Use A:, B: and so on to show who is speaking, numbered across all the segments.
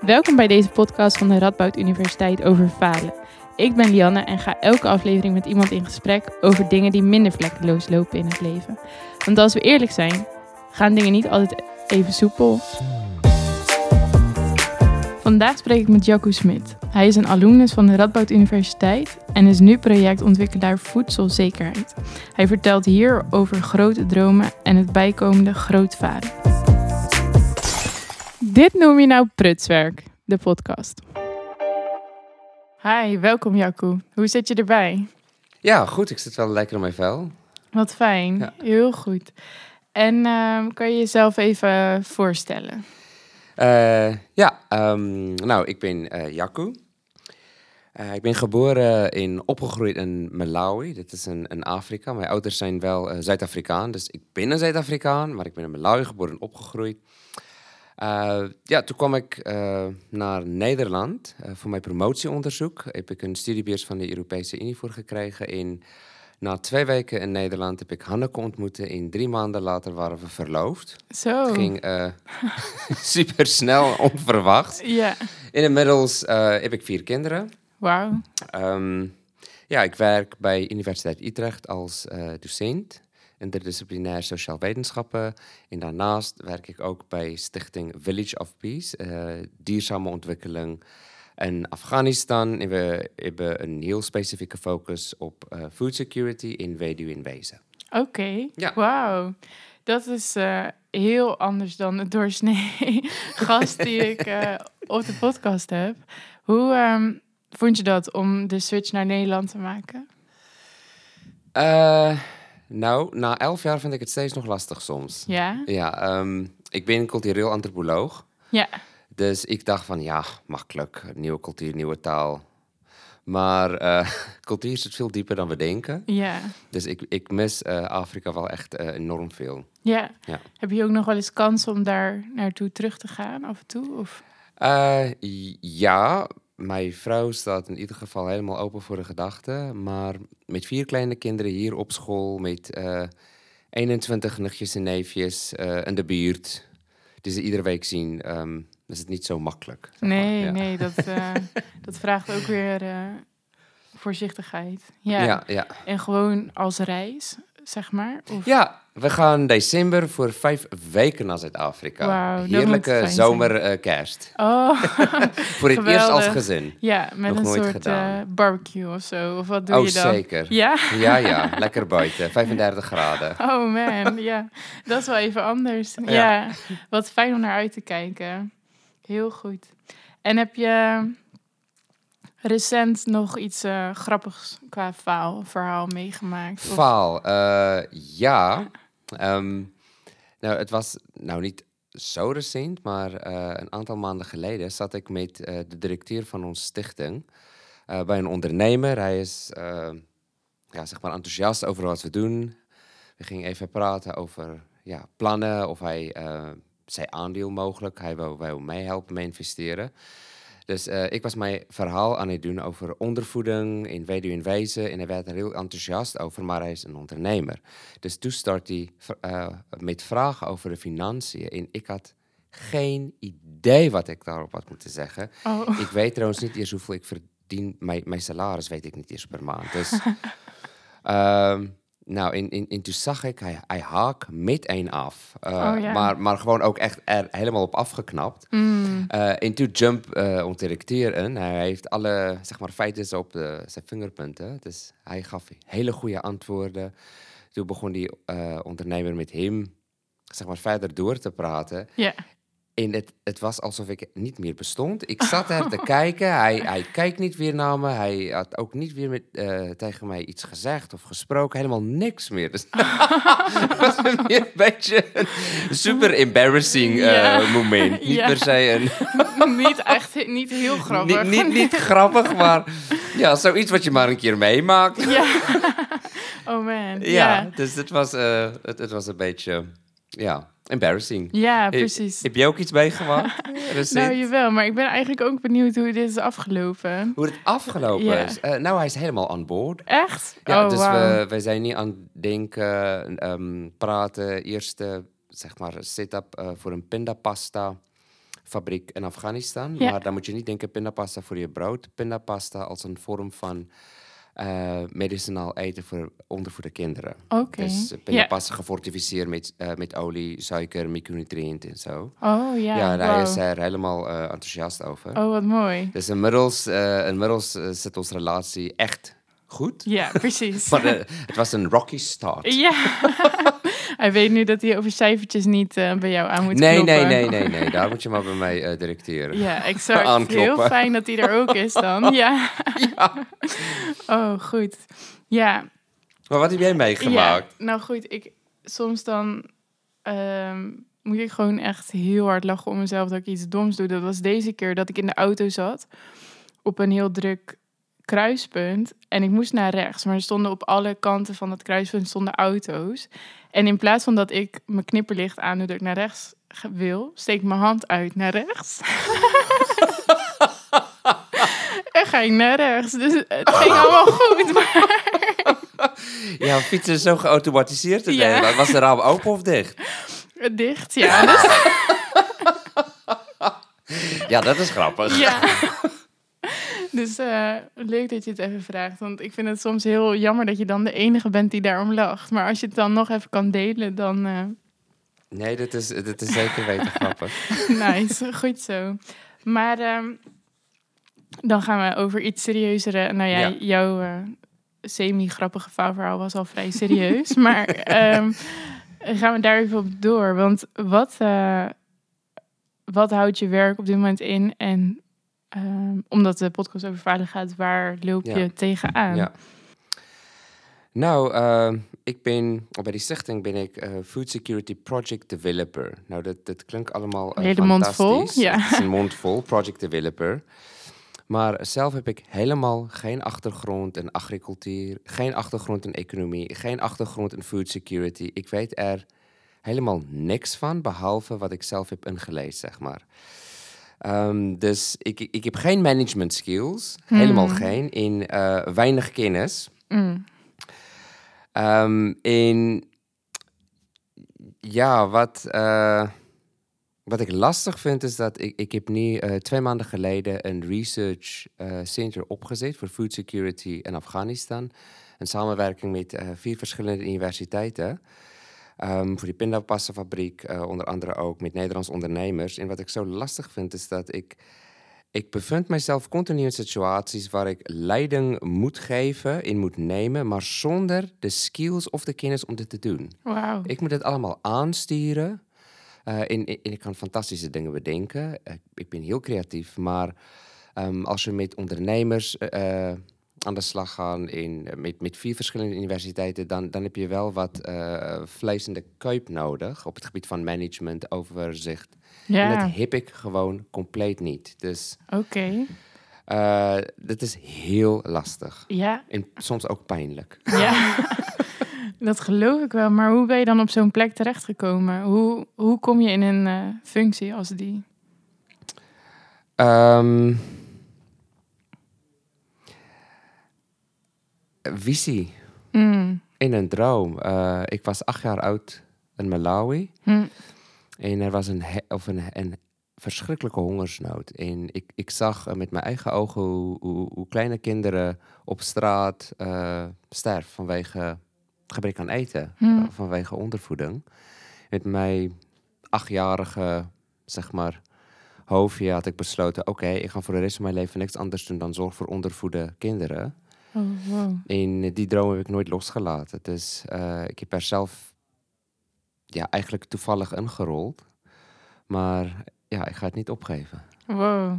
A: Welkom bij deze podcast van de Radboud Universiteit over falen. Ik ben Lianne en ga elke aflevering met iemand in gesprek over dingen die minder vlekkeloos lopen in het leven. Want als we eerlijk zijn, gaan dingen niet altijd even soepel. Vandaag spreek ik met Jacco Smit. Hij is een alumnus van de Radboud Universiteit en is nu projectontwikkelaar voedselzekerheid. Hij vertelt hier over grote dromen en het bijkomende grootvaren. Dit noem je nou prutswerk, de podcast. Hi, welkom Jacco. Hoe zit je erbij?
B: Ja, goed. Ik zit wel lekker in mijn vel.
A: Wat fijn,
B: Ja.
A: heel goed. En ehm, kan je jezelf even voorstellen?
B: Eh, ja, ehm, nou, ik ben. Eh, ik ben geboren en opgegroeid in Malawi. Dit is in, in Afrika. Mijn ouders zijn wel Zuid-Afrikaan, dus ik ben een Zuid-Afrikaan, maar ik ben in Malawi geboren en opgegroeid. Eh, ja, toen kwam ik eh, naar Nederland eh, voor mijn promotieonderzoek. Heb ik een studiebeurs van de Europese Unie voor gekregen. En na twee weken in Nederland heb ik Hanneke ontmoet. En drie maanden later waren we verloofd.
A: Zo.
B: Het ging super snel, onverwacht.
A: Ja,
B: En inmiddels heb ik vier kinderen.
A: wauw.
B: Ehm, ja, ik werk bij Universiteit Utrecht als docent interdisciplinair sociaal wetenschappen. En daarnaast werk ik ook bij Stichting Village of Peace, eh duurzame ontwikkeling in Afghanistan. En we hebben een heel specifieke focus op eh, food security in weduwe en wezen.
A: Oké,
B: Ja.
A: wauw. Dat is eh, heel anders dan het doorsnee gast die ik op de podcast heb. Hoe ehm, vond je dat om de switch naar Nederland te maken?
B: Nou, na elf jaar vind ik het steeds nog lastig soms.
A: Ja?
B: Ja, ehm, ik ben cultureel antropoloog.
A: Ja,
B: Dus ik dacht van ja, makkelijk. Nieuwe cultuur, nieuwe taal. Maar eh, cultuur zit veel dieper dan we denken.
A: ja,
B: Dus ik, ik mis eh, Afrika wel echt eh, enorm veel.
A: ja.
B: Ja.
A: Heb je ook nog wel eens kans om daar naartoe terug te gaan af en toe? Of?
B: Ja, mijn vrouw staat in ieder geval helemaal open voor de gedachte. Maar met vier kleine kinderen hier op school, met eh 21 nichtjes en neefjes eh, in de buurt, die ze iedere week zien, ehm, is het niet zo makkelijk. zeg maar.
A: Nee,
B: Ja.
A: nee, dat, eh, dat vraagt ook weer voorzichtigheid. Ja.
B: Ja, ja.
A: En gewoon als reis, zeg maar. Of...
B: Ja, we gaan december voor vijf weken naar Zuid-Afrika. Heerlijke zomerkerst.
A: Oh,
B: voor het eerst als gezin.
A: ja, met
B: Nog
A: een soort eh, barbecue of zo. Of wat doe
B: oh,
A: je dan?
B: zeker.
A: Ja?
B: Ja, ja, lekker buiten. 35 graden.
A: Oh man, ja. Dat is wel even anders. Ja.
B: Ja.
A: wat fijn om naar uit te kijken. Heel goed. En heb je recent nog iets eh, grappigs qua faal, verhaal meegemaakt?
B: Faal, eh, ja. Ehm, nou, het was nou niet zo recent, maar eh, een aantal maanden geleden zat ik met eh, de directeur van onze stichting eh, bij een ondernemer. Hij is ja, zeg maar enthousiast over wat we doen. We gingen even praten over ja, plannen, of hij zijn aandeel mogelijk. Hij wou, wou meehelpen, mee investeren. Dus eh, ik was mijn verhaal aan het doen over ondervoeding in weduwe en wezen. En hij werd er heel enthousiast over, maar hij is een ondernemer. Dus toen start hij eh, met vragen over de financiën. En ik had geen idee wat ik daarop had moeten zeggen.
A: Oh,
B: Ik weet trouwens niet eens hoeveel ik verdien. Mijn, mijn salaris weet ik niet eens per maand. Dus, ehm, nou, en, en, en toen zag ik, hij, hij haak meteen af. Eh,
A: Oh, ja.
B: maar, maar gewoon ook echt er helemaal op afgeknapt.
A: mm,
B: Eh, en toen jump uh, in. Hij heeft alle zeg maar, feiten op de, zijn vingerpunten. Dus hij gaf hele goede antwoorden. Toen begon die ondernemer met hem zeg maar, verder door te praten.
A: ja.
B: En het, het was alsof ik niet meer bestond. Ik zat er te kijken. Hij, hij kijkt niet weer naar me. Hij had ook niet weer met, eh, tegen mij iets gezegd of gesproken. Helemaal niks meer. Dus het was een, beetje een super embarrassing eh, moment. Niet per se een...
A: niet echt, niet heel grappig.
B: Niet, niet, niet grappig, maar ja, zoiets wat je maar een keer meemaakt.
A: Ja. Oh man.
B: Ja, dus het was, eh, het, het was een beetje, ja, embarrassing.
A: ja
B: Eh,
A: precies.
B: Heb je ook iets meegemaakt?
A: Nou, jawel, maar ik ben eigenlijk ook benieuwd hoe dit is afgelopen.
B: Hoe het afgelopen
A: Ja.
B: is? Eh, nou, hij is helemaal aan boord.
A: Echt?
B: Ja,
A: oh,
B: dus we, we zijn niet aan het denken, ehm, praten. Eerste, zeg maar, setup eh, voor een pindapasta. fabriek in Afghanistan.
A: Ja.
B: Maar dan moet je niet denken pindapasta voor je brood. Pindapasta als een vorm van eh, medicinaal eten voor ondervoede kinderen.
A: Oké.
B: Dus eh,
A: Ja.
B: pindapasta gefortificeerd met, eh, met olie, suiker, micronutriënten en zo.
A: Oh ja,
B: Ja, daar is hij er helemaal eh, enthousiast over.
A: Oh, wat mooi.
B: Dus inmiddels, eh, inmiddels zit onze relatie echt goed.
A: Ja, precies.
B: Maar het was een rocky start.
A: Ja. hij weet nu dat hij over cijfertjes niet eh, bij jou aan moet
B: Nee,
A: kloppen.
B: nee, nee, nee, nee. Daar moet je maar bij mij eh, directeren.
A: Ja, exact.
B: Aankloppen.
A: Heel fijn dat hij er ook is dan. Ja. Oh, goed. Ja,
B: Maar wat heb jij meegemaakt?
A: Ja, nou goed, ik, soms dan ehm, moet ik gewoon echt heel hard lachen om mezelf dat ik iets doms doe. Dat was deze keer dat ik in de auto zat op een heel druk kruispunt en ik moest naar rechts, maar er stonden op alle kanten van dat kruispunt stonden auto's. En in plaats van dat ik mijn knipperlicht aandoe dat ik naar rechts wil, steek ik mijn hand uit naar rechts. en ga ik naar rechts. Dus het ging allemaal goed. Maar
B: Ja, fietsen is zo geautomatiseerd in
A: Ja.
B: Was de raam open of dicht?
A: dicht, ja. Dus
B: Ja, dat is grappig.
A: Ja. Dus eh, leuk dat je het even vraagt. Want ik vind het soms heel jammer dat je dan de enige bent die daarom lacht. Maar als je het dan nog even kan delen, dan eh,
B: Nee, dat is, dat is zeker weten grappig.
A: nice. Goed zo. Maar ehm, dan gaan we over iets serieuzere. Nou ja,
B: Ja.
A: jouw eh, semi-grappige vouwverhaal was al vrij serieus. maar ehm, gaan we daar even op door. Want wat, wat houdt je werk op dit moment in? En ehm, omdat de podcast over veilig gaat, waar loop
B: Ja.
A: je tegenaan?
B: Ja. Nou, eh, ik ben, bij die stichting ben ik eh, Food Security Project Developer. Nou, dat, dat klinkt allemaal eh,
A: Hele mond vol, ja.
B: Het is een mond vol, Project Developer. Maar zelf heb ik helemaal geen achtergrond in agricultuur, geen achtergrond in economie, geen achtergrond in food security. Ik weet er helemaal niks van, behalve wat ik zelf heb ingelezen, zeg maar. Ehm, dus ik, ik heb geen management skills, helemaal
A: Hmm.
B: geen, in eh, weinig kennis.
A: Mm.
B: Ehm in ja, wat, eh, wat ik lastig vind is dat ik, ik heb nu eh, twee maanden geleden een research center opgezet voor food security in Afghanistan. In samenwerking met vier verschillende universiteiten. Ehm, voor die pindapassenfabriek, eh onder andere ook met Nederlandse ondernemers. En wat ik zo lastig vind is dat ik ik bevind mezelf continu in situaties waar ik leiding moet geven, in moet nemen, maar zonder de skills of de kennis om dit te doen.
A: Wauw.
B: Ik moet het allemaal aansturen. en, en- en ik kan fantastische dingen bedenken. Ik, ik ben heel creatief, maar ehm, als we met ondernemers eh, aan de slag gaan, in, met, met vier verschillende universiteiten, dan, dan heb je wel wat eh, vlees in de kuip nodig op het gebied van management, overzicht. En
A: Ja,
B: dat heb ik gewoon compleet niet. Dus
A: oké.
B: eh dat is heel lastig.
A: Ja,
B: En soms ook pijnlijk.
A: ja. dat geloof ik wel. Maar hoe ben je dan op zo'n plek terechtgekomen? Hoe, hoe kom je in een eh, functie als die?
B: Ehm visie
A: Mm.
B: in een droom. Eh, ik was acht jaar oud in Malawi.
A: Hm.
B: En er was een, of een, een verschrikkelijke hongersnood. En ik, ik zag eh, met mijn eigen ogen hoe, hoe, hoe kleine kinderen op straat eh sterven vanwege gebrek aan eten. Eh, vanwege ondervoeding. Met mijn achtjarige, zeg maar, hoofdje had ik besloten... oké, ik ga voor de rest van mijn leven niks anders doen dan zorg voor ondervoede kinderen.
A: Oh, wow.
B: En eh, die droom heb ik nooit losgelaten. Dus eh, ik heb er zelf ja, eigenlijk toevallig ingerold. Maar ja, ik ga het niet opgeven.
A: Wow.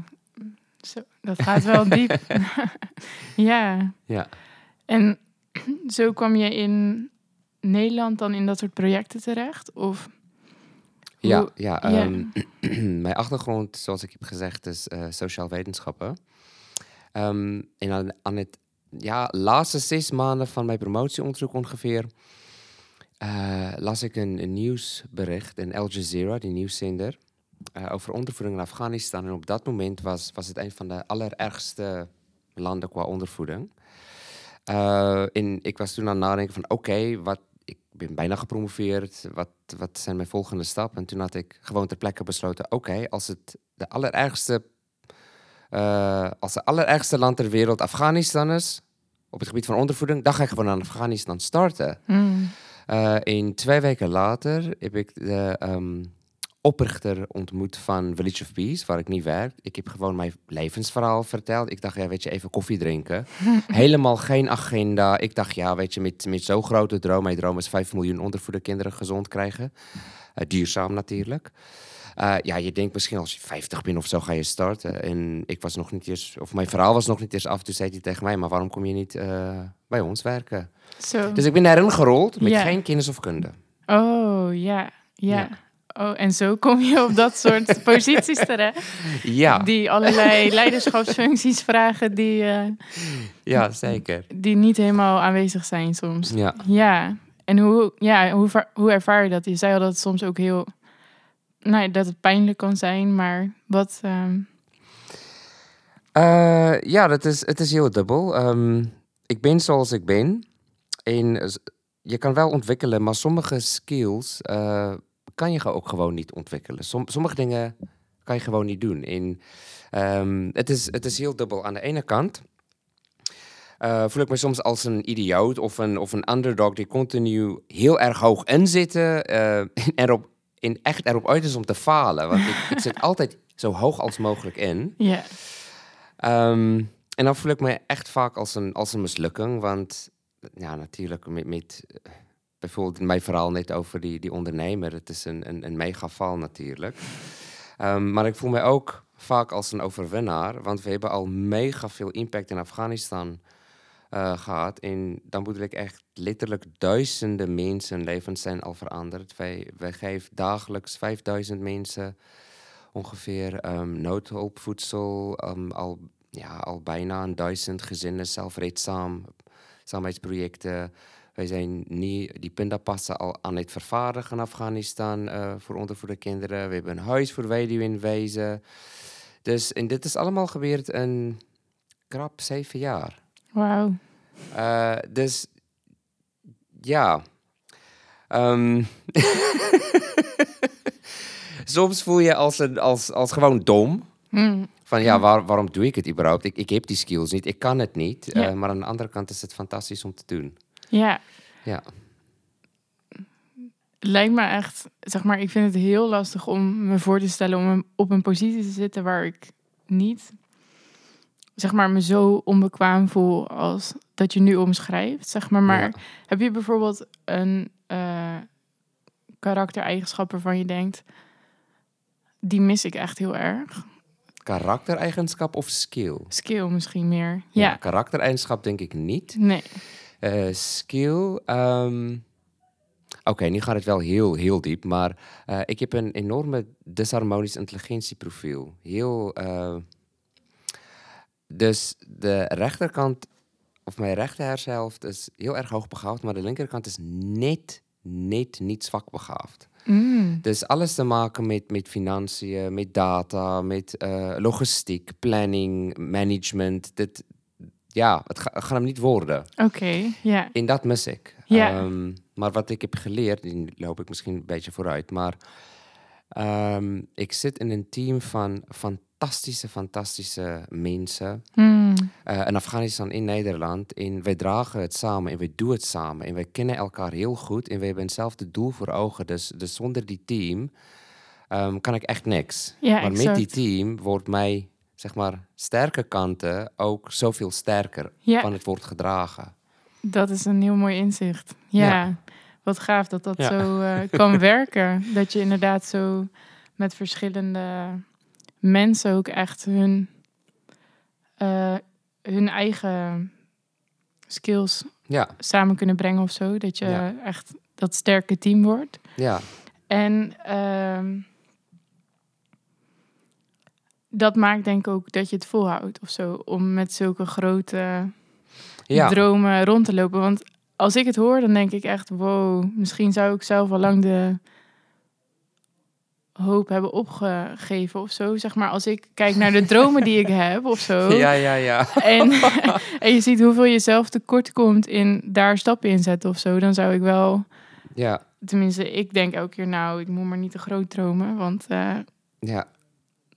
A: Zo, dat gaat wel diep. ja.
B: Ja.
A: En zo kwam je in Nederland dan in dat soort projecten terecht? Of
B: Ja,
A: Hoe-
B: ja,
A: ja.
B: ehm, mijn achtergrond, zoals ik heb gezegd, is eh, sociaal wetenschappen. Ehm, en aan, aan het ja, laatste zes maanden van mijn promotieonderzoek ongeveer... eh, las ik een, nieuwsbericht in Al Jazeera, die nieuwszender... eh, over ondervoeding in Afghanistan. En op dat moment was, was het een van de allerergste landen qua ondervoeding. Eh, en ik was toen aan het nadenken van... oké, wat ik ben bijna gepromoveerd. Wat, wat zijn mijn volgende stappen? En toen had ik gewoon ter plekke besloten: oké, als het de allerergste, uh, als het allerergste land ter wereld Afghanistan is, op het gebied van ondervoeding, dan ga ik gewoon aan Afghanistan starten.
A: Mm.
B: Uh, in twee weken later heb ik de um, oprichter ontmoet van Village of Peace, waar ik niet werk. Ik heb gewoon mijn levensverhaal verteld. Ik dacht, ja, weet je, even koffie drinken. Helemaal geen agenda. Ik dacht, ja, weet je, met, met zo'n grote droom. Mijn droom is 5 miljoen ondervoede kinderen gezond krijgen. Uh, duurzaam natuurlijk. Uh, ja, je denkt misschien als je 50 bent of zo ga je starten. En ik was nog niet eens, of mijn verhaal was nog niet eens af. Toen zei hij tegen mij, maar waarom kom je niet uh, bij ons werken? Dus ik ben daarin gerold met geen kennis of kunde.
A: Oh, ja, ja. Oh, en zo kom je op dat soort posities terecht.
B: Ja,
A: Die allerlei leiderschapsfuncties vragen die, eh,
B: ja zeker.
A: die niet helemaal aanwezig zijn soms.
B: Ja.
A: Ja, en hoe, ja, hoe, hoe ervaar je dat? Je zei al dat het soms ook heel... Nou, dat het pijnlijk kan zijn, maar wat... ehm,
B: Eh, ja, dat is, het is heel dubbel. Ehm, ik ben zoals ik ben. En je kan wel ontwikkelen, maar sommige skills eh, kan je ook gewoon niet ontwikkelen. Som, sommige dingen kan je gewoon niet doen. En ehm, het, is, het is heel dubbel. Aan de ene kant eh, voel ik me soms als een idioot of een, of een underdog die continu heel erg hoog inzitten eh, en erop, en echt erop uit is om te falen. Want ik, ik zit altijd zo hoog als mogelijk in.
A: ja,
B: Ehm, en dan voel ik me echt vaak als een, als een mislukking. Want ja, natuurlijk, met, met bijvoorbeeld mijn verhaal net over die, die ondernemer. Het is een, een, een megaval natuurlijk. Ehm, maar ik voel me ook vaak als een overwinnaar. Want we hebben al mega veel impact in Afghanistan eh, gehad. En dan bedoel ik echt letterlijk duizenden mensen levens zijn al veranderd. Wij, wij geven dagelijks 5000 mensen ongeveer ehm noodhulpvoedsel. ehm, al, ja, al bijna een duizend gezinnen zelfredzaam. Samenheidsprojecten. Wij zijn niet die pindapassen al aan het vervaardigen in Afghanistan eh, voor ondervoede kinderen. We hebben een huis voor weduwen in wezen. Dus en dit is allemaal gebeurd in krap zeven jaar.
A: Wauw.
B: Eh, dus ja. Ehm, Soms voel je als, een, als, als gewoon dom.
A: Hm,
B: Van ja, waar, waarom doe ik het überhaupt? Ik, ik heb die skills niet, ik kan het niet.
A: Ja.
B: Eh, maar aan de andere kant is het fantastisch om te doen.
A: Ja,
B: Ja,
A: lijkt me echt, zeg maar, ik vind het heel lastig om me voor te stellen om op een positie te zitten waar ik niet, zeg maar, me zo onbekwaam voel als dat je nu omschrijft, zeg maar. Maar
B: Ja.
A: heb je bijvoorbeeld een eh karaktereigenschap waarvan je denkt, die mis ik echt heel erg?
B: karaktereigenschap of skill?
A: Skill misschien meer. Ja,
B: karaktereigenschap denk ik niet.
A: nee.
B: Eh, skill. ehm, Oké, nu gaat het wel heel, heel diep. Maar eh, ik heb een enorme disharmonisch intelligentieprofiel. Heel. eh, dus de rechterkant, of mijn rechter hersenhelft, is heel erg hoogbegaafd. Maar de linkerkant is net, net niet zwak begaafd.
A: Mm,
B: Dus alles te maken met, met financiën, met data, met eh, logistiek, planning, management. Dit, ja, het, ga- het gaat hem niet worden.
A: Oké, ja.
B: En dat mis ik.
A: Ja.
B: Ehm, maar wat ik heb geleerd, nu loop ik misschien een beetje vooruit, maar ehm, ik zit in een team van fantastische, fantastische mensen.
A: Mm,
B: in Afghanistan, in Nederland. En wij dragen het samen en wij doen het samen. En wij kennen elkaar heel goed en we hebben hetzelfde doel voor ogen. Dus, dus zonder die team ehm, kan ik echt niks.
A: ja,
B: maar met die team wordt mij, zeg maar, sterke kanten ook zoveel sterker.
A: Ja.
B: Van het wordt gedragen.
A: Dat is een heel mooi inzicht. Ja,
B: Ja.
A: wat gaaf dat dat
B: Ja.
A: zo eh, kan werken. Dat je inderdaad zo met verschillende mensen ook echt hun, eh, hun eigen skills
B: Ja,
A: samen kunnen brengen of zo. Dat je
B: Ja.
A: echt dat sterke team wordt.
B: ja.
A: En ehm, dat maakt denk ik ook dat je het volhoudt of zo. Om met zulke grote
B: ja.
A: dromen rond te lopen. Want als ik het hoor, dan denk ik echt, wow, misschien zou ik zelf al lang de hoop hebben opgegeven of zo. Zeg maar, als ik kijk naar de dromen die ik heb of zo.
B: Ja, ja, ja.
A: En, en je ziet hoeveel je zelf tekort komt in daar stappen in zetten of zo. Dan zou ik wel
B: Ja,
A: Tenminste, ik denk elke keer, nou, ik moet maar niet te groot dromen, want eh
B: ja.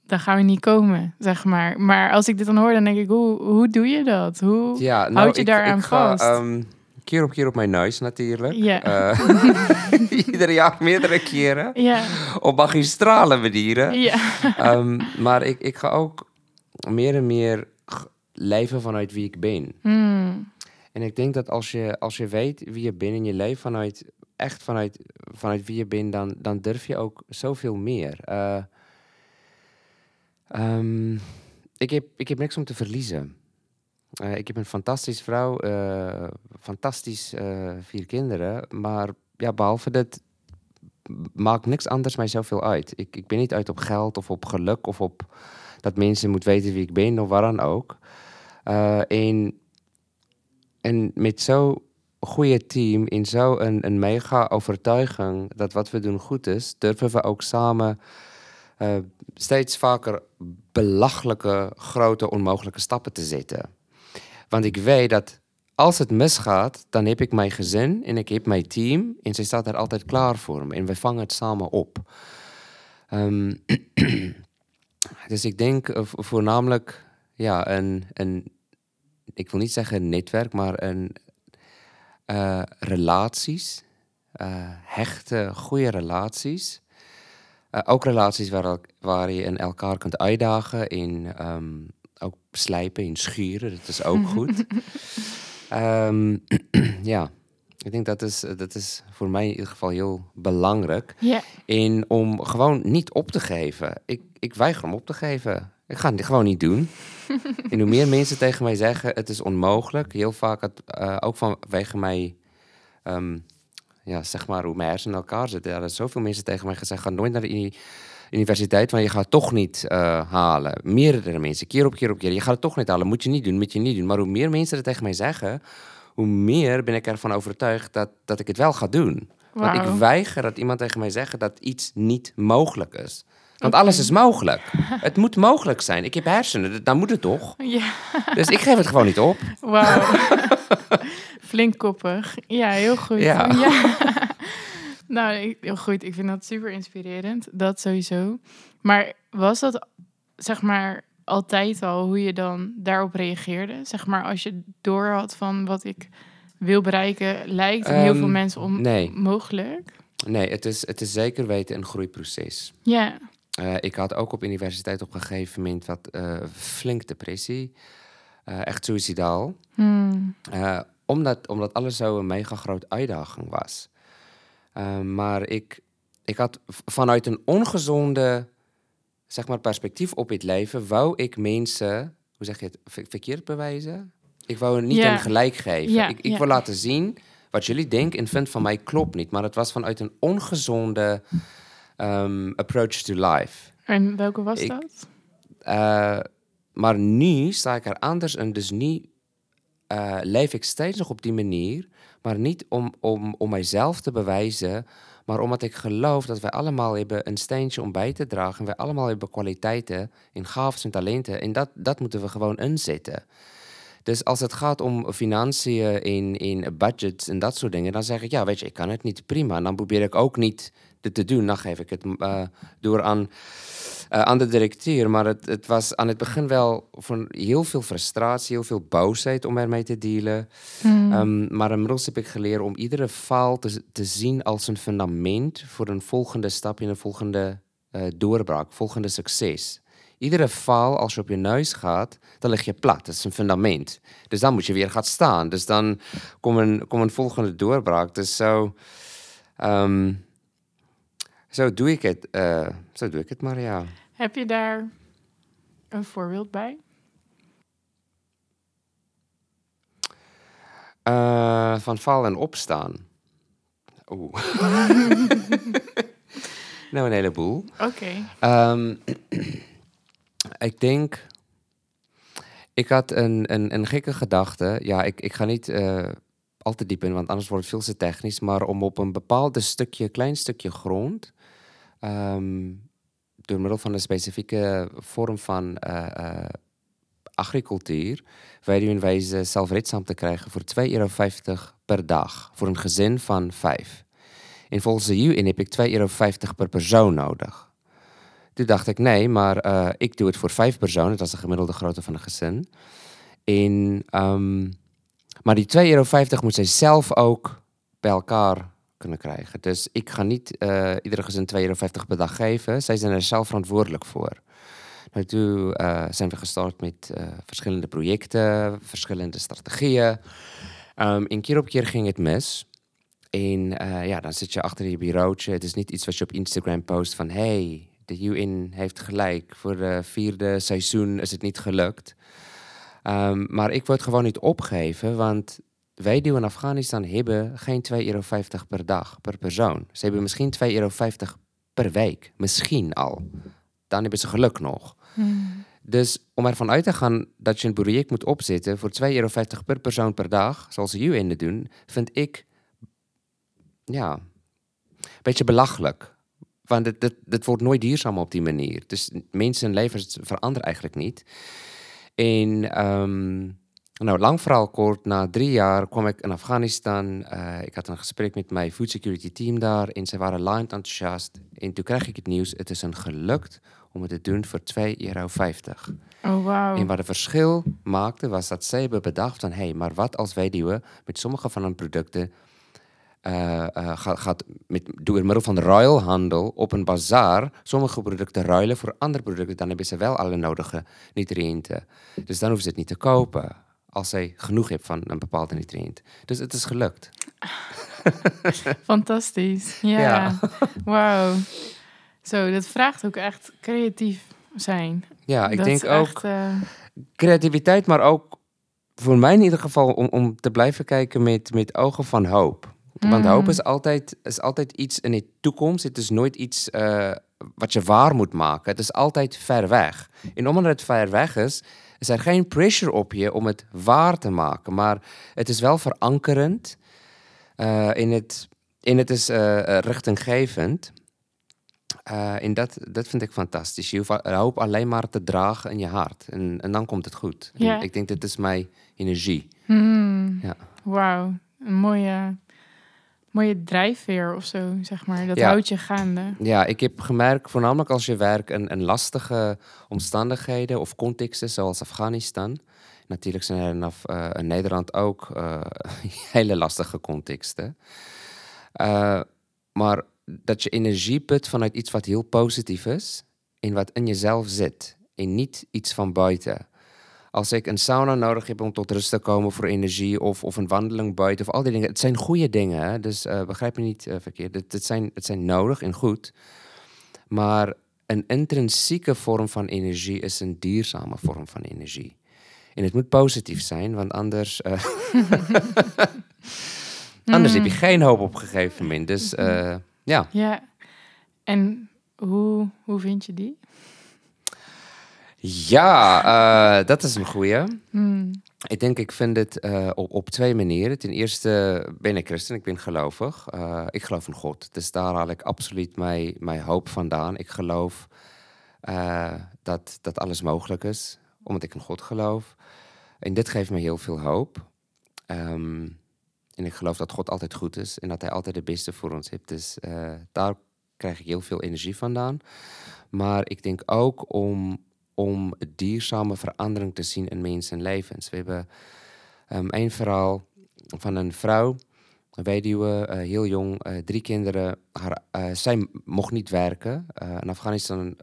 A: dan gaan we niet komen, zeg maar. Maar als ik dit dan hoor, dan denk ik, hoe, hoe doe je dat? Hoe...
B: ja nou,
A: Houd je daaraan
B: ik ga,
A: vast?
B: ehm, keer op keer op mijn neus natuurlijk.
A: Ja.
B: Eh, iedere jaar meerdere keren.
A: Ja,
B: Op magistrale manieren.
A: ja.
B: Ehm, maar ik, ik ga ook meer en meer leven vanuit wie ik ben.
A: Hmm.
B: En ik denk dat als je, als je weet wie je bent en je leeft vanuit, echt vanuit, vanuit wie je bent, dan, dan durf je ook zoveel meer. Eh, ehm, ik, heb, ik heb niks om te verliezen. Eh, ik heb een fantastische vrouw, eh, fantastisch eh, vier kinderen, maar ja, behalve dat maakt niks anders mij zoveel uit. Ik, ik ben niet uit op geld of op geluk of op dat mensen moeten weten wie ik ben of waar dan ook. En, en met zo'n goede team, in zo'n een, een mega overtuiging dat wat we doen goed is, durven we ook samen steeds vaker belachelijke, grote, onmogelijke stappen te zetten. Want ik weet dat als het misgaat, dan heb ik mijn gezin en ik heb mijn team en ze staat er altijd klaar voor me en we vangen het samen op. Ehm, dus ik denk eh, vo- voornamelijk ja, een, een, ik wil niet zeggen netwerk, maar een eh, relaties, eh, hechte, goede relaties. Ook relaties waar, waar je in elkaar kunt uitdagen en ehm, ook slijpen en schuren, dat is ook goed. Ehm, ja, ik denk dat is, dat is voor mij in ieder geval heel belangrijk. En om gewoon niet op te geven. Ik, ik weiger om op te geven. Ik ga het gewoon niet doen. en hoe meer mensen tegen mij zeggen, het is onmogelijk. Heel vaak, het, eh, ook vanwege mij, ehm, ja, zeg maar, hoe mijn hersenen in elkaar zitten. Ja, er zijn zoveel mensen tegen mij gezegd, ga nooit naar uni- universiteit, want je gaat het toch niet eh, halen. Meerdere mensen, keer op keer op keer. Je gaat het toch niet halen, moet je niet doen, moet je niet doen. Maar hoe meer mensen het tegen mij zeggen, hoe meer ben ik ervan overtuigd dat, dat ik het wel ga doen. Want ik weiger dat iemand tegen mij zegt dat iets niet mogelijk is. Want alles is mogelijk. Het moet mogelijk zijn. Ik heb hersenen, dan moet het toch?
A: ja.
B: Dus ik geef het gewoon niet op.
A: Wauw. Flink koppig. Ja, heel goed.
B: Ja.
A: nou, ik- heel goed. Ik vind dat super inspirerend. Dat sowieso. Maar was dat, zeg maar, altijd al hoe je dan daarop reageerde? Zeg maar, als je door had van wat ik wil bereiken, lijkt aan heel
B: Ehm,
A: veel mensen
B: nee.
A: onmogelijk.
B: Nee, het is, het is zeker weten een groeiproces.
A: Ja.
B: Eh, ik had ook op universiteit op een gegeven moment wat eh, flink depressie. Eh, echt suicidaal.
A: Hmm.
B: Omdat, omdat alles zo een mega groot uitdaging was. Eh, maar ik, ik had vanuit een ongezonde zeg maar, perspectief op het leven, wou ik mensen, hoe zeg je het, ver- verkeerd bewijzen? Ik wou niet een gelijk geven. Ik ik wil laten zien wat jullie denken en vinden van mij klopt niet. Maar het was vanuit een ongezonde ehm, approach to life.
A: En welke was
B: Ik-
A: dat?
B: Eh, maar nu sta ik er anders in. Dus nu eh, leef ik steeds nog op die manier. Maar niet om, om, om mijzelf te bewijzen. Maar omdat ik geloof dat wij allemaal hebben een steentje om bij te dragen. En wij allemaal hebben kwaliteiten en gaven en talenten. En dat, dat moeten we gewoon inzetten. Dus als het gaat om financiën in, in budgets en dat soort dingen, dan zeg ik, ja, weet je, ik kan het niet, prima. En dan probeer ik ook niet dit te doen. Dan geef ik het eh, door aan, eh, aan de directeur. Maar het, het was aan het begin wel van heel veel frustratie, heel veel boosheid om ermee te dealen. Ehm, maar inmiddels heb ik geleerd om iedere faal te, te zien als een fundament voor een volgende stap in een volgende eh, doorbraak, volgende succes. Iedere faal, als je op je neus gaat, dan lig je plat. Dat is een fundament. Dus dan moet je weer gaan staan. Dus dan komt een, een volgende doorbraak. Dus zo, ehm, zo doe ik het. eh, zo doe ik het maar, ja.
A: Heb je daar een voorbeeld bij?
B: Eh, van vallen en opstaan. Oeh. nou, een heleboel.
A: Oké.
B: Ehm, ik denk. Ik had een, een, een gekke gedachte. Ja, ik, ik ga niet eh, al te diep in, want anders wordt het veel te technisch. Maar om op een bepaald stukje, klein stukje grond. Ehm, door middel van een specifieke vorm van eh, eh, agricultuur. Wij doen wijze zelfredzaam te krijgen voor 2,50 euro per dag. Voor een gezin van vijf. En volgens de UN heb ik 2,50 euro per persoon nodig. Toen dacht ik, nee, maar uh, ik doe het voor vijf personen. Dat is de gemiddelde grootte van een gezin. En, um, maar die 2,50 euro moet zij zelf ook bij elkaar kunnen krijgen. Dus ik ga niet uh, iedere gezin 2,50 euro per dag geven. Zij zijn er zelf verantwoordelijk voor. Toen uh, zijn we gestart met uh, verschillende projecten, verschillende strategieën. Um, en keer op keer ging het mis. En ja, dan zit je achter je bureautje. Het is niet iets wat je op Instagram post van... hey, de UN heeft gelijk. Voor de vierde seizoen is het niet gelukt. Um, maar ik het gewoon niet opgeven, want wij die in Afghanistan hebben geen 2,50 euro per dag, per persoon. Ze hebben misschien 2,50 euro per week. Misschien al. Dan hebben ze geluk nog. Hmm. Dus om ervan uit te gaan dat je een project moet opzetten voor 2,50 euro per persoon per dag, zoals de UN het doen, vind ik ja, een beetje belachelijk. Want dit, dit, dit wordt nooit duurzaam op die manier. Dus mensenlevens veranderen eigenlijk niet. En um, nou, lang verhaal kort, na drie jaar kwam ik in Afghanistan. Uh, ik had een gesprek met mijn food security team daar en ze waren lijnt enthousiast. En toen kreeg ik het nieuws, het is een gelukt om het te doen voor 2,50 euro.
A: Oh, wow.
B: En wat het verschil maakte, was dat zij hebben bedacht van... hé, hey, maar wat als wij die met sommige van hun producten uh, uh, gaat, gaat met, door middel van ruilhandel op een bazaar sommige producten ruilen voor andere producten. Dan hebben ze wel alle nodige nutriënten. Dus dan hoeven ze het niet te kopen als zij genoeg hebben van een bepaalde nutriënt. Dus het is gelukt.
A: Fantastisch. Ja. ja. Wauw. Zo, dat vraagt ook echt creatief zijn.
B: Ja, ik denk ook uh... creativiteit, maar ook voor mij in ieder geval om, om te blijven kijken met, met ogen van hoop. Want hoop mm. is altijd, is altijd iets in de toekomst. Het is nooit iets uh, wat je waar moet maken. Het is altijd ver weg. En omdat het ver weg is, is er geen pressure op je om het waar te maken. Maar het is wel verankerend. Uh, in, het, in het is uh, richtinggevend. Uh, en dat, dat vind ik fantastisch. Je hoeft hoop alleen maar te dragen in je hart. En, en dan komt het goed. Ja. Ik denk, dit is mijn energie.
A: Hmm. Ja. Wauw, een mooie mooie drijfveer of zo, zeg maar. Dat houdt je gaande.
B: Ja, ik heb gemerkt, voornamelijk als je werkt in, in lastige omstandigheden of contexten, zoals Afghanistan. Natuurlijk zijn er in, uh, in Nederland ook uh, hele lastige contexten. Uh, maar dat je energie put vanuit iets wat heel positief is en wat in jezelf zit. En niet iets van buiten als ik een sauna nodig heb om tot rust te komen voor energie of, of een wandeling buiten of al die dingen. Het zijn goede dingen, hè? dus uh, begrijp me niet uh, verkeerd. Het, het, zijn, het zijn nodig en goed. Maar een intrinsieke vorm van energie is een duurzame vorm van energie. En het moet positief zijn, want anders, uh, anders heb je hmm. geen hoop op een gegeven moment. Dus ja.
A: Ja, en hoe, hoe vind je die?
B: Ja, uh, dat is een goeie. Ik denk, ik vind het uh, op, op, twee manieren. Ten eerste ben ik christen, ik ben gelovig. Uh, ik geloof in God. Dus daar haal ik absoluut mijn, mijn hoop vandaan. Ik geloof dat, dat alles mogelijk is, omdat ik in God geloof. En dit geeft me heel veel hoop. Um, en ik geloof dat God altijd goed is en dat Hij altijd het beste voor ons heeft. Dus daar krijg ik heel veel energie vandaan. Maar ik denk ook om om duurzame verandering te zien in mensenlevens. We hebben um, een verhaal van een vrouw, een weduwe, uh, heel jong, uh, drie kinderen. Haar, uh, zij mocht niet werken. in Afghanistan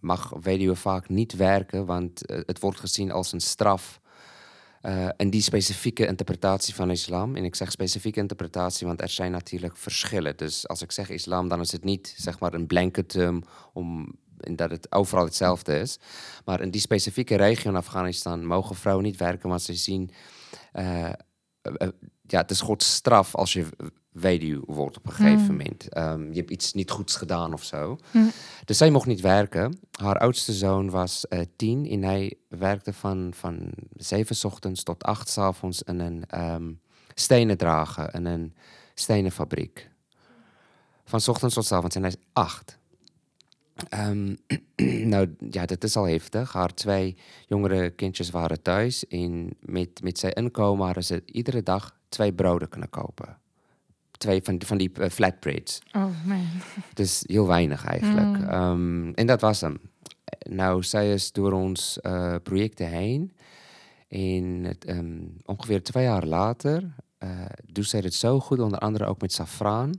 B: mag weduwe vaak niet werken, want het wordt gezien als een straf. en die specifieke interpretatie van islam, en ik zeg specifieke interpretatie, want er zijn natuurlijk verschillen. Dus als ik zeg islam, dan is het niet zeg maar een blanket term om en dat het overal hetzelfde is. Maar in die specifieke regio in Afghanistan mogen vrouwen niet werken, want ze zien. Uh, ja, het is Gods straf als je weduw wordt op een gegeven hmm. moment. Um, je hebt iets niet goeds gedaan of zo. Hmm. Dus zij mocht niet werken. Haar oudste zoon was uh, tien en hij werkte van, van zeven ochtends tot acht s avonds in een um, stenen dragen, in een stenenfabriek. Van ochtends tot avonds en hij is acht. Um, nou ja, dat is al heftig. Haar twee jongere kindjes waren thuis. En met, met zijn inkomen hadden ze iedere dag twee broden kunnen kopen. twee van, van die uh, flatbraids.
A: Oh man.
B: Dus heel weinig eigenlijk.
A: Mm.
B: Ehm, en dat was hem. Nou, zij is door ons uh, projecten heen. En het, um, ongeveer twee jaar later uh, doet zij het zo goed, onder andere ook met safraan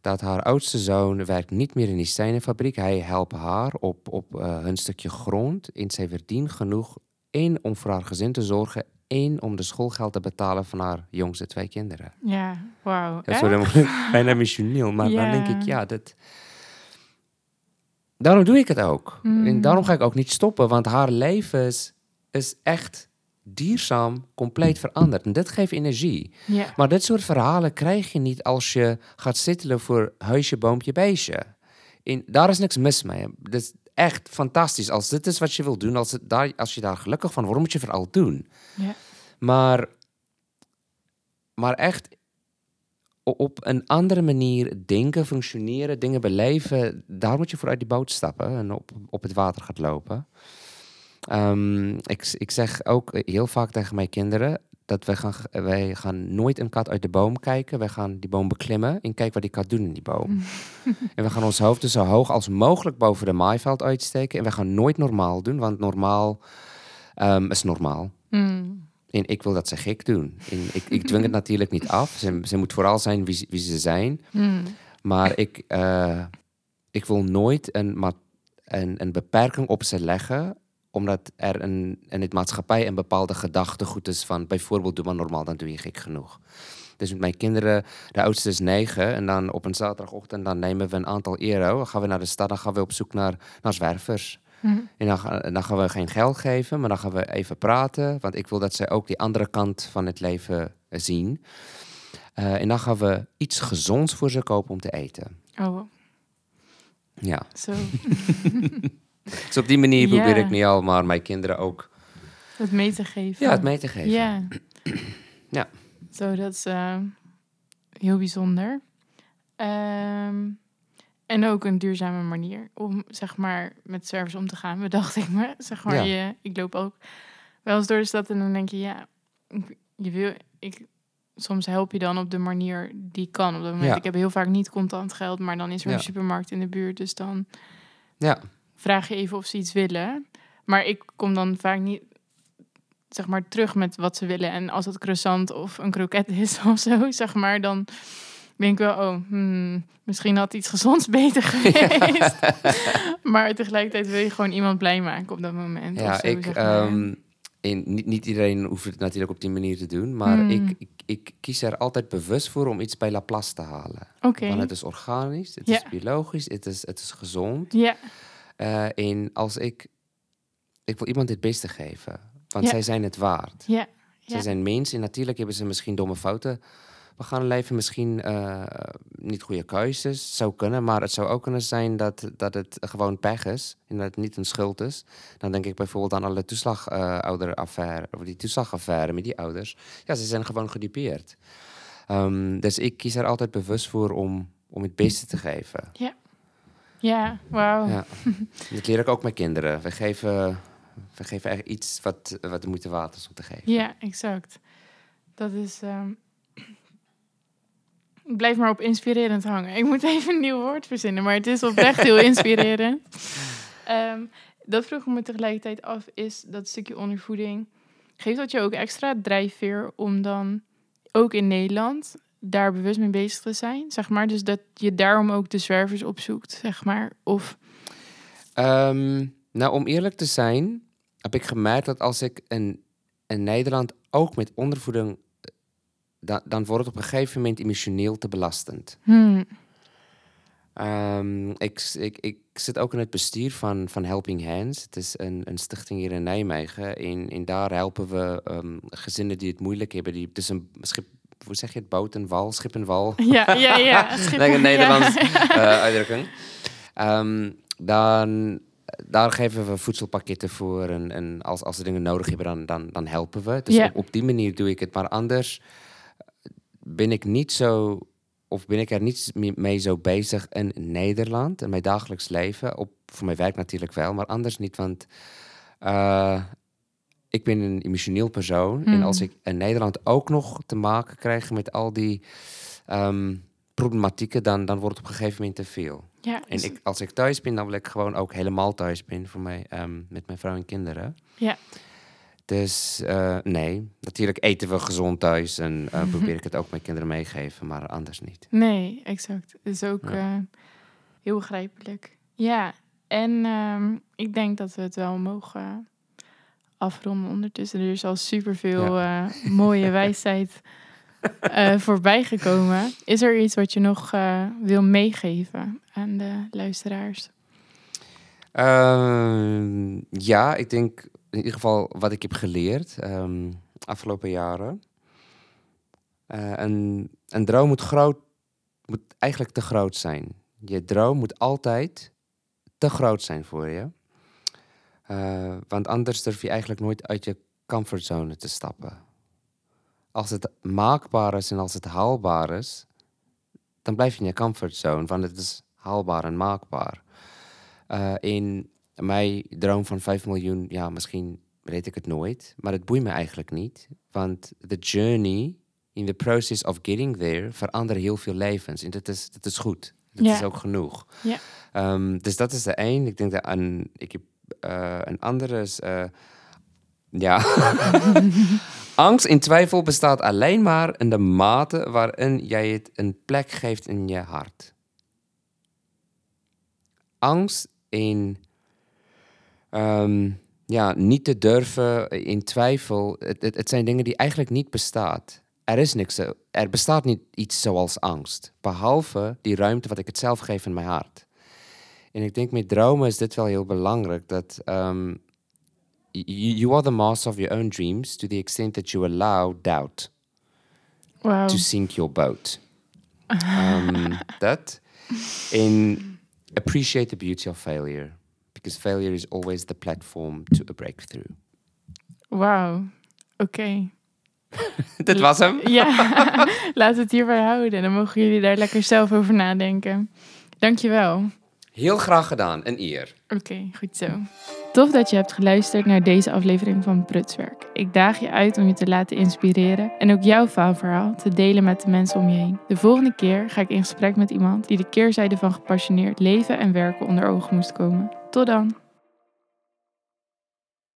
B: dat haar oudste zoon werkt niet meer in die steenenfabriek. Hij helpt haar op, op uh, hun stukje grond. En zij verdient genoeg, één, om voor haar gezin te zorgen... één, om de schoolgeld te betalen van haar jongste twee kinderen.
A: Ja, wauw.
B: Dat is bijna missioneel. Maar ja. dan denk ik, ja, dat... Daarom doe ik het ook. Mm. En daarom ga ik ook niet stoppen. Want haar leven is, is echt dierzaam compleet veranderd. En dat geeft energie.
A: Ja.
B: Maar dit soort verhalen krijg je niet als je gaat zitten voor huisje, boompje, beestje. En daar is niks mis mee. Dat is echt fantastisch. Als dit is wat je wil doen, als, het daar, als je daar gelukkig van wordt, moet je vooral doen.
A: Ja.
B: Maar, maar echt op een andere manier denken, functioneren, dingen beleven, daar moet je voor uit die boot stappen en op, op het water gaat lopen. Um, ik, ik zeg ook heel vaak tegen mijn kinderen dat wij gaan, wij gaan nooit een kat uit de boom kijken. Wij gaan die boom beklimmen en kijken wat die kat doet in die boom. en we gaan ons hoofd zo hoog als mogelijk boven de maaiveld uitsteken. En we gaan nooit normaal doen, want normaal um, is normaal.
A: Mm.
B: En ik wil dat ze gek doen. En ik, ik dwing het natuurlijk niet af. Ze, ze moet vooral zijn wie, wie ze zijn.
A: Mm.
B: Maar ik, uh, ik wil nooit een, een, een beperking op ze leggen omdat er een, in het maatschappij een bepaalde gedachtegoed is van bijvoorbeeld doe maar normaal, dan doe je gek genoeg. Dus met mijn kinderen, de oudste is negen en dan op een zaterdagochtend dan nemen we een aantal euro. Dan gaan we naar de stad, dan gaan we op zoek naar, naar zwervers.
A: Mm.
B: En dan, dan, gaan we geen geld geven, maar dan gaan we even praten. Want ik wil dat zij ook die andere kant van het leven zien. Uh, en dan gaan we iets gezonds voor ze kopen om te eten.
A: Oh.
B: Ja.
A: Zo.
B: Dus op die manier probeer ik niet al, maar mijn kinderen ook.
A: Het mee te geven.
B: Ja, het mee te geven.
A: Ja.
B: ja.
A: Zo, dat is uh, heel bijzonder. Um, en ook een duurzame manier om, zeg maar, met service om te gaan, bedacht ik me. Zeg maar,
B: Ja.
A: je, ik loop ook wel eens door de stad en dan denk je, ja, je wil, ik, soms help je dan op de manier die kan. Op dat moment.
B: Ja.
A: Ik heb heel vaak niet contant geld, maar dan is er
B: Ja.
A: een supermarkt in de buurt, dus dan
B: Ja,
A: vraag je even of ze iets willen. Maar ik kom dan vaak niet, zeg maar, terug met wat ze willen. En als het croissant of een kroket is of zo, zeg maar, dan denk ik wel, oh, hmm, misschien had iets gezonds beter geweest. maar tegelijkertijd wil je gewoon iemand blij maken op dat moment.
B: ja
A: zo,
B: ik.
A: zeg maar.
B: ehm, en niet, niet iedereen hoeft het natuurlijk op die manier te doen, maar
A: Mm.
B: ik, ik, ik kies er altijd bewust voor om iets bij Laplace te halen. Want het is organisch, het
A: Ja.
B: is biologisch, het is, het is gezond.
A: ja,
B: Eh, en als ik. Ik wil iemand het beste geven, want
A: Ja.
B: zij zijn het waard.
A: ja,
B: Zij zijn mens en natuurlijk hebben ze misschien domme fouten. We gaan leven misschien eh, niet goede keuzes. Zou kunnen, maar het zou ook kunnen zijn dat, dat het gewoon pech is en dat het niet een schuld is. Dan denk ik bijvoorbeeld aan alle toeslagouderaffaire, of die toeslagaffaire met die ouders. Ja, ze zijn gewoon gedupeerd. Ehm, dus ik kies er altijd bewust voor om, om het beste te geven.
A: ja, wauw.
B: Ja. Dat leer ik ook mijn kinderen. We geven, we geven echt iets wat, wat de moeite waard is om te geven.
A: Ja, exact. Dat is. ehm, Ik blijf maar op inspirerend hangen. Ik moet even een nieuw woord verzinnen, maar het is oprecht heel inspirerend. Ehm, dat vroeg ik me tegelijkertijd af, is dat stukje ondervoeding. Geeft dat je ook extra drijfveer om dan ook in Nederland daar bewust mee bezig te zijn? Zeg maar, dus dat je daarom ook de zwervers opzoekt, zeg maar. Of
B: Ehm, nou, om eerlijk te zijn, heb ik gemerkt dat als ik in, in Nederland ook met ondervoeding. eh, Dan, dan wordt het op een gegeven moment emotioneel te belastend.
A: hmm,
B: Ehm, ik, ik, ik zit ook in het bestuur van, van Helping Hands. Het is een, een stichting hier in Nijmegen. En, en daar helpen we ehm, gezinnen die het moeilijk hebben. Die, het is een hoe zeg je het? Boot en wal, schip en wal.
A: ja, ja, ja. schip- ja.
B: Nederlands eh, uitdrukking. Ehm, dan, daar geven we voedselpakketten voor. En, en als, als ze dingen nodig hebben, dan, dan, dan helpen we. Dus
A: Ja.
B: op, op die manier doe ik het. Maar anders ben ik niet zo... Of ben ik er niet mee- zo bezig in Nederland, in mijn dagelijks leven. Op, voor mijn werk natuurlijk wel, maar anders niet. Want eh, ik ben een emotioneel persoon. En
A: Mm.
B: als ik in Nederland ook nog te maken krijg met al die ehm, problematieken, dan, dan wordt het op een gegeven moment te veel.
A: Ja,
B: En ik, als ik thuis ben, dan wil ik gewoon ook helemaal thuis ben voor mij, ehm, met mijn vrouw en kinderen.
A: Ja.
B: Dus eh, nee, natuurlijk eten we gezond thuis en eh, probeer ik het ook mijn kinderen meegeven, maar anders niet.
A: Nee, exact. Is ook
B: Ja.
A: eh, heel begrijpelijk. Ja, en ehm, ik denk dat we het wel mogen afronden ondertussen. Er is al superveel eh mooie wijsheid eh voorbij gekomen. Is er iets wat je nog eh, wil meegeven aan de luisteraars?
B: Ehm, ja, ik denk in ieder geval wat ik heb geleerd ehm afgelopen jaren. Een, een droom moet, groot, moet eigenlijk te groot zijn. Je droom moet altijd te groot zijn voor je. Eh, want anders durf je eigenlijk nooit uit je comfortzone te stappen. Als het maakbaar is en als het haalbaar is, dan blijf je in je comfortzone, want het is haalbaar en maakbaar. Eh, in mijn droom van 5 miljoen, ja, misschien weet ik het nooit, maar het boeit me eigenlijk niet. Want de journey in the process of getting there verandert heel veel levens. En dat is, dat is goed. Dat
A: Ja.
B: is ook genoeg.
A: Ja.
B: Ehm, dus dat is de één. Ik denk dat een, ik heb, eh, een andere eh, ja. Angst en twijfel bestaat alleen maar in de mate waarin jij het een plek geeft in je hart. Angst en ehm, ja, niet te durven in twijfel, het, het, zijn dingen die eigenlijk niet bestaat. Er is niks, er bestaat niet iets zoals angst, behalve die ruimte wat ik het zelf geef in mijn hart. En ik denk met dromen is dit wel heel belangrijk, dat y- you are the master of your own dreams to the extent that you allow doubt to sink your boat. Um, that and appreciate the beauty of failure because failure is always the platform to a breakthrough.
A: Wauw. Oké.
B: Dat was hem.
A: Ja, we het hierbij houden. Dan mogen jullie daar lekker zelf over nadenken. Dankjewel.
B: Heel graag gedaan, een eer.
A: Oké, goed zo. Tof dat je hebt geluisterd naar deze aflevering van Prutswerk. Ik daag je uit om je te laten inspireren en ook jouw faalverhaal te delen met de mensen om je heen. De volgende keer ga ik in gesprek met iemand die de keerzijde van gepassioneerd leven en werken onder ogen moest komen. Tot dan!